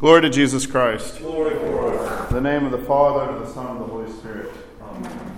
Glory to Jesus Christ. Glory In the name of the Father, and the Son, and of the Holy Spirit. Amen.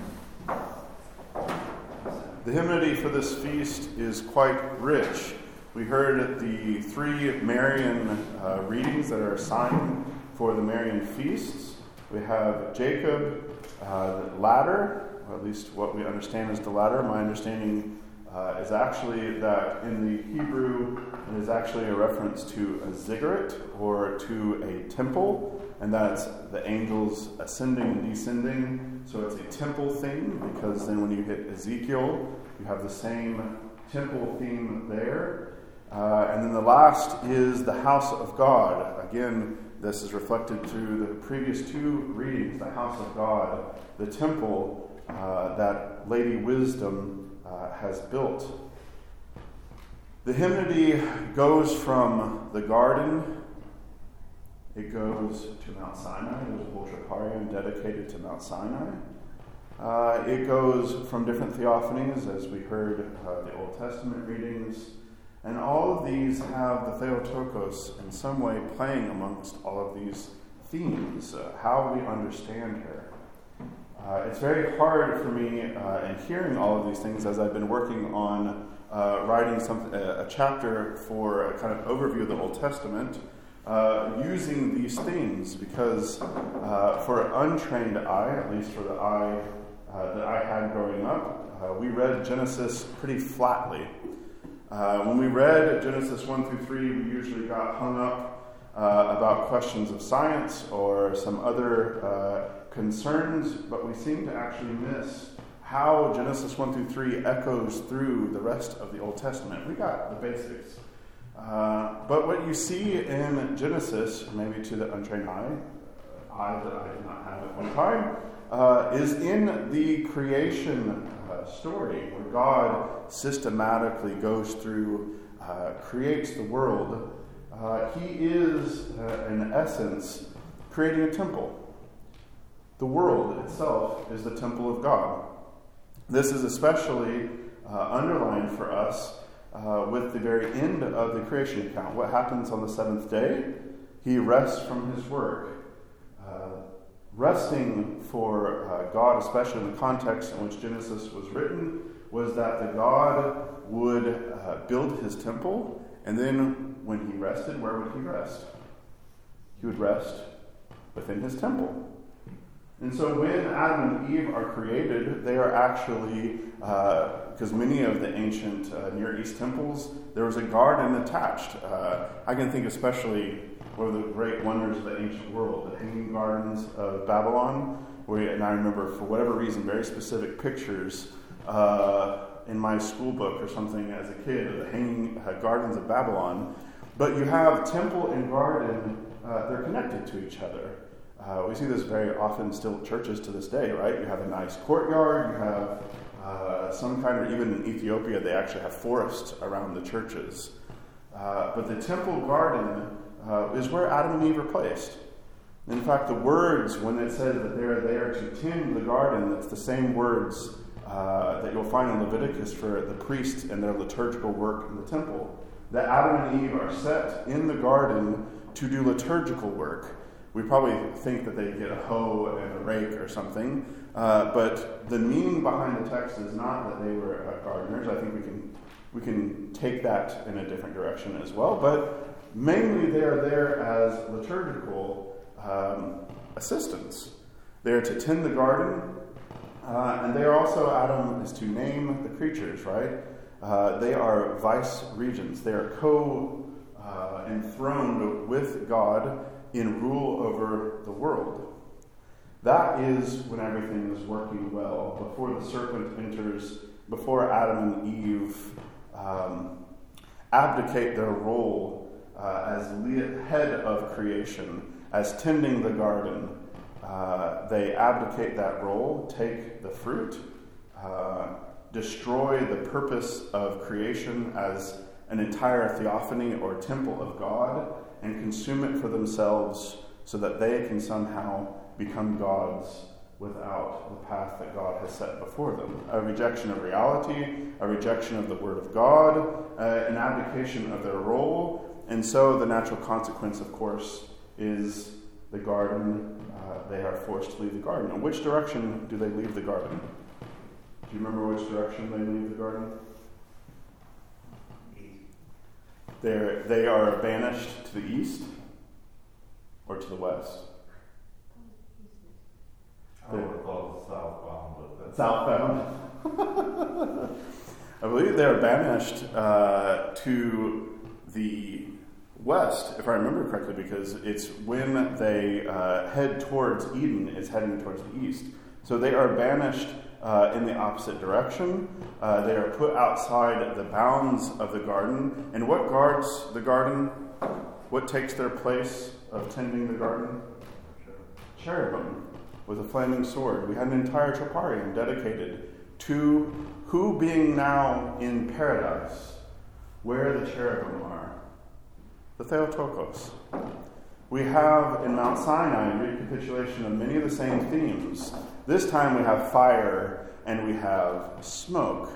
The hymnody for this feast is quite rich. We heard at the three Marian uh, readings that are assigned for the Marian feasts. We have Jacob, uh, the ladder, or at least what we understand as the ladder. My understanding uh, is actually that in the Hebrew, it is actually a reference to a ziggurat or to a temple, and that's the angels ascending and descending. So it's a temple theme because then when you hit Ezekiel, you have the same temple theme there. Uh, and then the last is the house of God. Again, this is reflected through the previous two readings the house of God, the temple uh, that Lady Wisdom uh, has built. The hymnody goes from the garden, it goes to Mount Sinai. There's a whole dedicated to Mount Sinai. Uh, it goes from different theophanies, as we heard uh, the Old Testament readings. And all of these have the Theotokos in some way playing amongst all of these themes, uh, how we understand her. Uh, it's very hard for me uh, in hearing all of these things as I've been working on uh, writing some, a chapter for a kind of overview of the Old Testament uh, using these themes because uh, for an untrained eye, at least for the eye that I had growing up, we read Genesis pretty flatly. when we read Genesis 1 through 3, we usually got hung up about questions of science or some other concerns, but we seem to actually miss how Genesis 1 through 3 echoes through the rest of the Old Testament. We got the basics. Uh, but what you see in Genesis, maybe to the untrained eye, uh, eye that I did not have at one time, uh, is in the creation uh, story where God systematically goes through, uh, creates the world. Uh, he is, in essence, creating a temple. The world itself is the temple of God. This is especially uh, underlined for us uh, with the very end of the creation account. What happens on the seventh day? He rests from his work. Uh, resting for uh, God, especially in the context in which Genesis was written, was that the God would uh, build his temple, and then when he rested, where would he rest? He would rest within his temple. And so when Adam and Eve are created, they are actually, because uh, many of the ancient uh, Near East temples, there was a garden attached. Uh, I can think especially one of the great wonders of the ancient world, the Hanging Gardens of Babylon, where, and I remember for whatever reason, very specific pictures uh, in my school book or something as a kid of the Hanging uh, Gardens of Babylon. But you have temple and garden, uh, they're connected to each other. Uh, we see this very often still churches to this day, right? You have a nice courtyard, you have uh, some kind of, even in Ethiopia, they actually have forests around the churches. Uh, but the temple garden uh, is where Adam and Eve are placed. In fact, the words, when it says that they're there to tend the garden, it's the same words uh, that you'll find in Leviticus for the priests and their liturgical work in the temple. That Adam and Eve are set in the garden to do liturgical work we probably think that they get a hoe and a rake or something, uh, but the meaning behind the text is not that they were uh, gardeners. I think we can we can take that in a different direction as well, but mainly they are there as liturgical um, assistants. They are to tend the garden, uh, and they are also Adam is to name the creatures. Right? Uh, they are vice regents. They are co uh, enthroned with God in rule over the world. That is when everything is working well, before the serpent enters, before Adam and Eve um, abdicate their role uh, as head of creation, as tending the garden. Uh, they abdicate that role, take the fruit, uh, destroy the purpose of creation as an entire theophany or temple of God, and consume it for themselves so that they can somehow become gods without the path that God has set before them. A rejection of reality, a rejection of the Word of God, uh, an abdication of their role. And so the natural consequence, of course, is the garden. Uh, they are forced to leave the garden. In which direction do they leave the garden? Do you remember which direction they leave the garden? They're, they are banished to the east or to the west? I would southbound, but Southbound. I believe they are banished uh, to the west, if I remember correctly, because it's when they uh, head towards Eden, it's heading towards the east. So they are banished uh, in the opposite direction. Uh, they are put outside the bounds of the garden. And what guards the garden? What takes their place of tending the garden? Cherubim with a flaming sword. We had an entire troparion dedicated to who being now in paradise, where the cherubim are. The Theotokos. We have in Mount Sinai a recapitulation of many of the same themes. This time we have fire and we have smoke.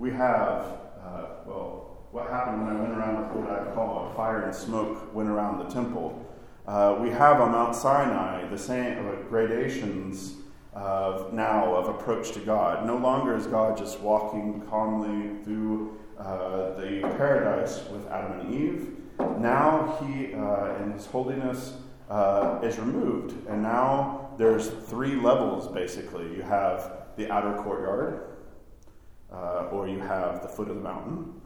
We have, uh, well, what happened when I went around what I call fire and smoke went around the temple. Uh, we have on Mount Sinai the same uh, gradations of now of approach to God. No longer is God just walking calmly through uh, the paradise with Adam and Eve. Now he, uh, in his holiness, uh, is removed, and now there's three levels basically. You have the outer courtyard, uh, or you have the foot of the mountain.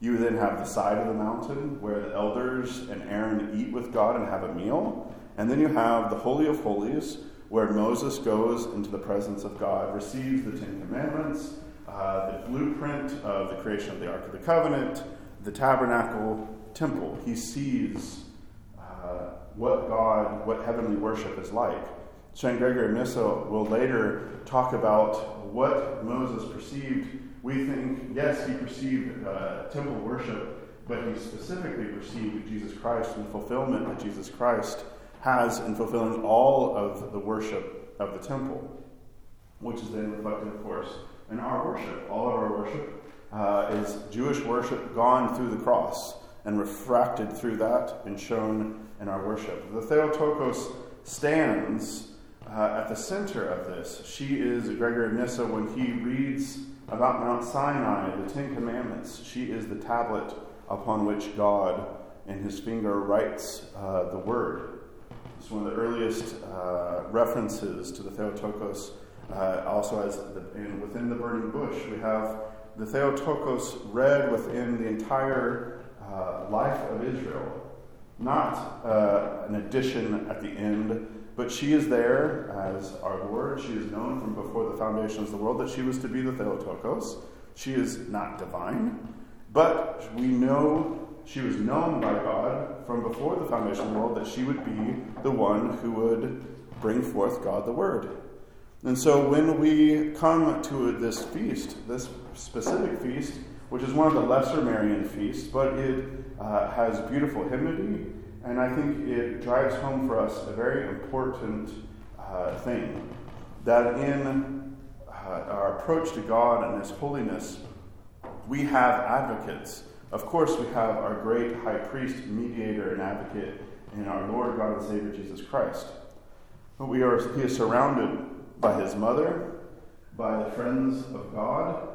You then have the side of the mountain where the elders and Aaron eat with God and have a meal. And then you have the Holy of Holies where Moses goes into the presence of God, receives the Ten Commandments, uh, the blueprint of the creation of the Ark of the Covenant, the tabernacle, temple. He sees uh, what God, what heavenly worship is like. St. Gregory of Nyssa will later talk about what Moses perceived. We think, yes, he perceived uh, temple worship, but he specifically perceived Jesus Christ and the fulfillment that Jesus Christ has in fulfilling all of the worship of the temple, which is then reflected, of course, in our worship. All of our worship uh, is Jewish worship gone through the cross and refracted through that and shown in our worship. The Theotokos stands uh, at the center of this. She is Gregory of Nyssa when he reads about Mount Sinai, the Ten Commandments. She is the tablet upon which God in his finger writes uh, the word. It's one of the earliest uh, references to the Theotokos. Uh, also, as the, in, within the burning bush, we have the Theotokos read within the entire uh, life of Israel, not uh, an addition at the end, but she is there as our Lord. She is known from before the foundations of the world that she was to be the Theotokos. She is not divine, but we know she was known by God from before the foundation of the world that she would be the one who would bring forth God the Word. And so when we come to this feast, this specific feast, which is one of the lesser Marian feasts, but it uh, has beautiful hymnody, and I think it drives home for us a very important uh, thing that in uh, our approach to God and His holiness, we have advocates of course, we have our great high priest, mediator, and advocate in our Lord God and Savior Jesus Christ. But we are, he is surrounded by his mother, by the friends of God,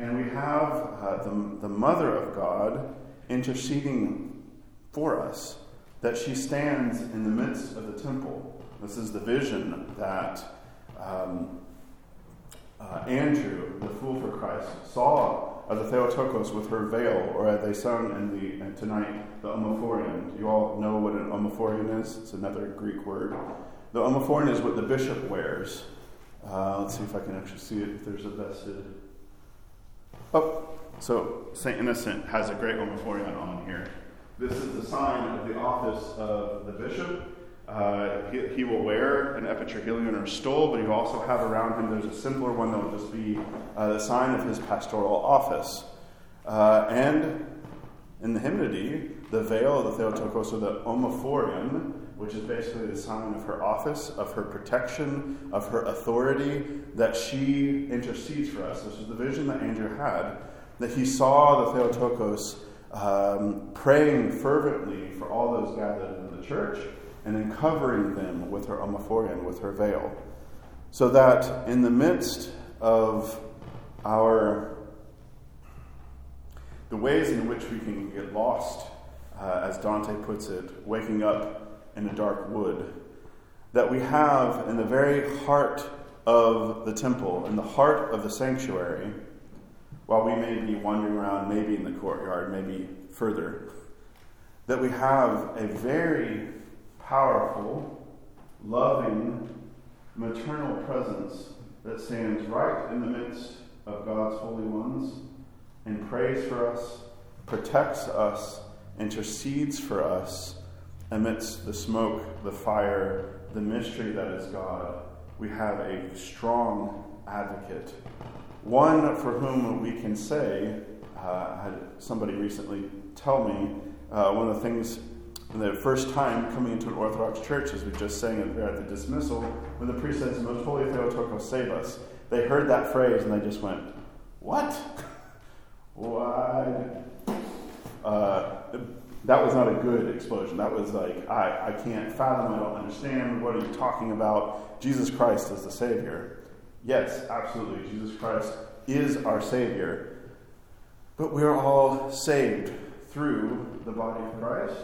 and we have uh, the, the mother of God interceding for us, that she stands in the midst of the temple. This is the vision that um, uh, Andrew, the fool for Christ, saw of the Theotokos with her veil, or as they sung in the uh, tonight, the omophorion. You all know what an omophorion is? It's another Greek word. The omophorion is what the bishop wears. Uh, let's see if I can actually see it, if there's a vested. Oh, so St. Innocent has a great omophorion on here. This is the sign of the office of the bishop. Uh, he, he, will wear an epitrachelion or stole, but you also have around him, there's a simpler one that will just be uh, the sign of his pastoral office. Uh, and in the hymnody, the veil of the Theotokos, or the omophorion, which is basically the sign of her office, of her protection, of her authority, that she intercedes for us. This is the vision that Andrew had, that he saw the Theotokos um, praying fervently for all those gathered in the church and then covering them with her omophorion, with her veil, so that in the midst of our the ways in which we can get lost, uh, as Dante puts it, waking up in a dark wood, that we have in the very heart of the temple, in the heart of the sanctuary, while we may be wandering around, maybe in the courtyard, maybe further, that we have a very powerful, loving, maternal presence that stands right in the midst of God's holy ones and prays for us, protects us, intercedes for us amidst the smoke, the fire, the mystery that is God. We have a strong advocate, one for whom we can say, uh, I had somebody recently tell me uh, one of the things the first time coming into an Orthodox church, as we just sang it there at the dismissal, when the priest says, Most Holy Theotokos, save us, they heard that phrase and they just went, What? Why? Uh, that was not a good explosion. That was like, I, I can't fathom, I don't understand. What are you talking about? Jesus Christ is the Savior. Yes, absolutely. Jesus Christ is our Savior. But we are all saved through the body of Christ,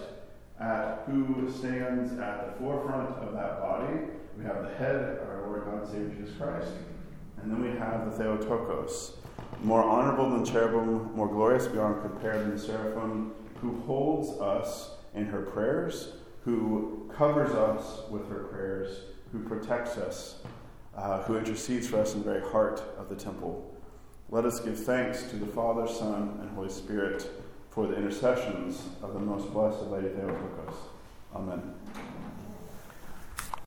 at who stands at the forefront of that body. We have the head, our Lord God Savior Jesus Christ. And then we have the Theotokos, more honorable than cherubim, more glorious beyond compare than the seraphim, who holds us in her prayers, who covers us with her prayers, who protects us, uh, who intercedes for us in the very heart of the temple. Let us give thanks to the Father, Son, and Holy Spirit for the intercessions of the most blessed Lady Theotokos. Amen.